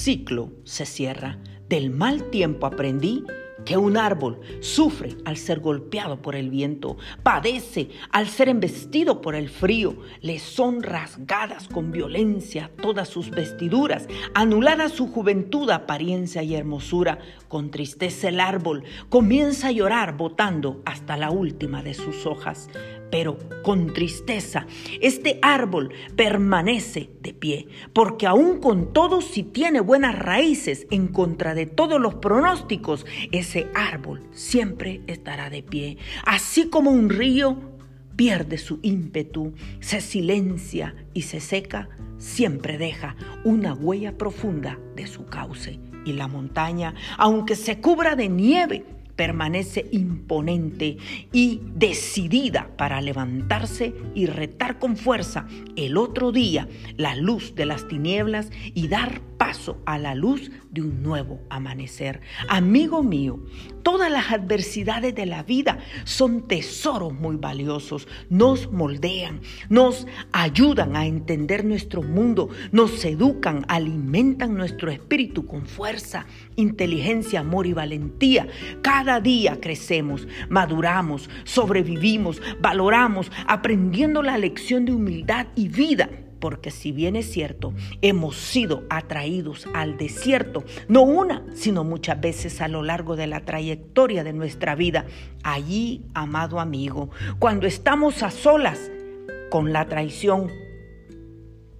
ciclo se cierra. Del mal tiempo aprendí que un árbol sufre al ser golpeado por el viento, padece al ser embestido por el frío, le son rasgadas con violencia todas sus vestiduras, anulada su juventud, apariencia y hermosura, con tristeza el árbol comienza a llorar botando hasta la última de sus hojas pero con tristeza. Este árbol permanece de pie, porque aún con todo, si tiene buenas raíces en contra de todos los pronósticos, ese árbol siempre estará de pie. Así como un río pierde su ímpetu, se silencia y se seca, siempre deja una huella profunda de su cauce. Y la montaña, aunque se cubra de nieve, permanece imponente y decidida para levantarse y retar con fuerza el otro día la luz de las tinieblas y dar paso a la luz de un nuevo amanecer. Amigo mío, todas las adversidades de la vida son tesoros muy valiosos, nos moldean, nos ayudan a entender nuestro mundo, nos educan, alimentan nuestro espíritu con fuerza, inteligencia, amor y valentía. Cada día crecemos, maduramos, sobrevivimos, valoramos, aprendiendo la lección de humildad y vida porque si bien es cierto, hemos sido atraídos al desierto, no una, sino muchas veces a lo largo de la trayectoria de nuestra vida. Allí, amado amigo, cuando estamos a solas con la traición,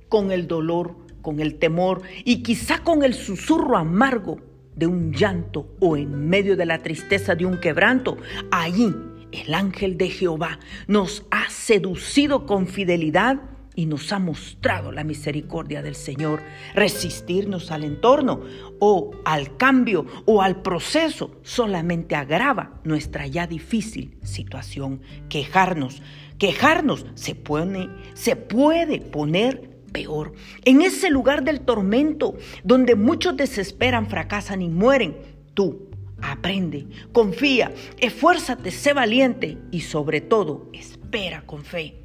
con el dolor, con el temor y quizá con el susurro amargo de un llanto o en medio de la tristeza de un quebranto, allí el ángel de Jehová nos ha seducido con fidelidad y nos ha mostrado la misericordia del Señor. Resistirnos al entorno o al cambio o al proceso solamente agrava nuestra ya difícil situación. Quejarnos, quejarnos se, pone, se puede poner peor. En ese lugar del tormento donde muchos desesperan, fracasan y mueren, tú aprende, confía, esfuérzate, sé valiente y sobre todo espera con fe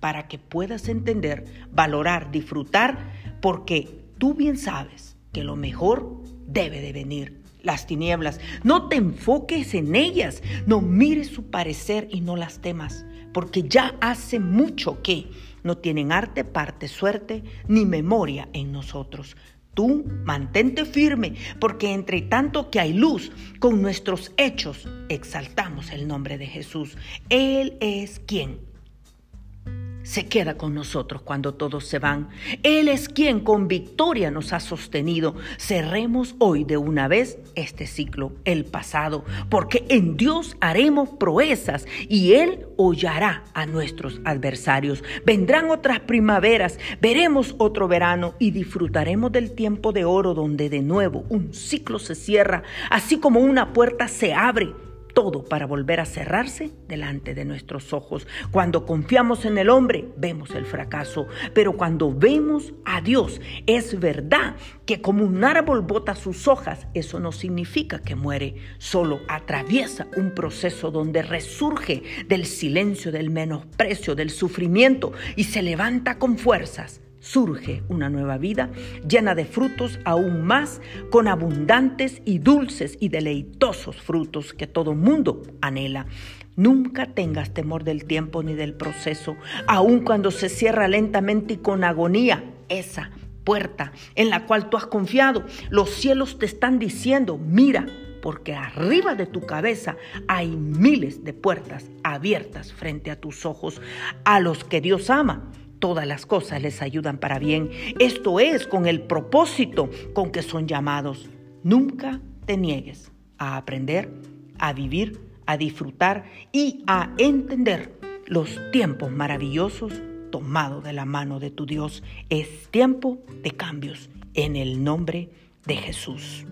para que puedas entender, valorar, disfrutar, porque tú bien sabes que lo mejor debe de venir. Las tinieblas, no te enfoques en ellas, no mires su parecer y no las temas, porque ya hace mucho que no tienen arte, parte, suerte ni memoria en nosotros. Tú mantente firme, porque entre tanto que hay luz, con nuestros hechos exaltamos el nombre de Jesús. Él es quien se queda con nosotros cuando todos se van. Él es quien con victoria nos ha sostenido. Cerremos hoy de una vez este ciclo, el pasado, porque en Dios haremos proezas y Él hollará a nuestros adversarios. Vendrán otras primaveras, veremos otro verano y disfrutaremos del tiempo de oro donde de nuevo un ciclo se cierra, así como una puerta se abre todo para volver a cerrarse delante de nuestros ojos. Cuando confiamos en el hombre, vemos el fracaso, pero cuando vemos a Dios, es verdad que como un árbol bota sus hojas, eso no significa que muere, solo atraviesa un proceso donde resurge del silencio, del menosprecio, del sufrimiento y se levanta con fuerzas surge una nueva vida llena de frutos aún más, con abundantes y dulces y deleitosos frutos que todo mundo anhela. Nunca tengas temor del tiempo ni del proceso, aun cuando se cierra lentamente y con agonía esa puerta en la cual tú has confiado. Los cielos te están diciendo, mira, porque arriba de tu cabeza hay miles de puertas abiertas frente a tus ojos a los que Dios ama todas las cosas les ayudan para bien. Esto es con el propósito con que son llamados. Nunca te niegues a aprender, a vivir, a disfrutar y a entender los tiempos maravillosos tomados de la mano de tu Dios. Es tiempo de cambios en el nombre de Jesús.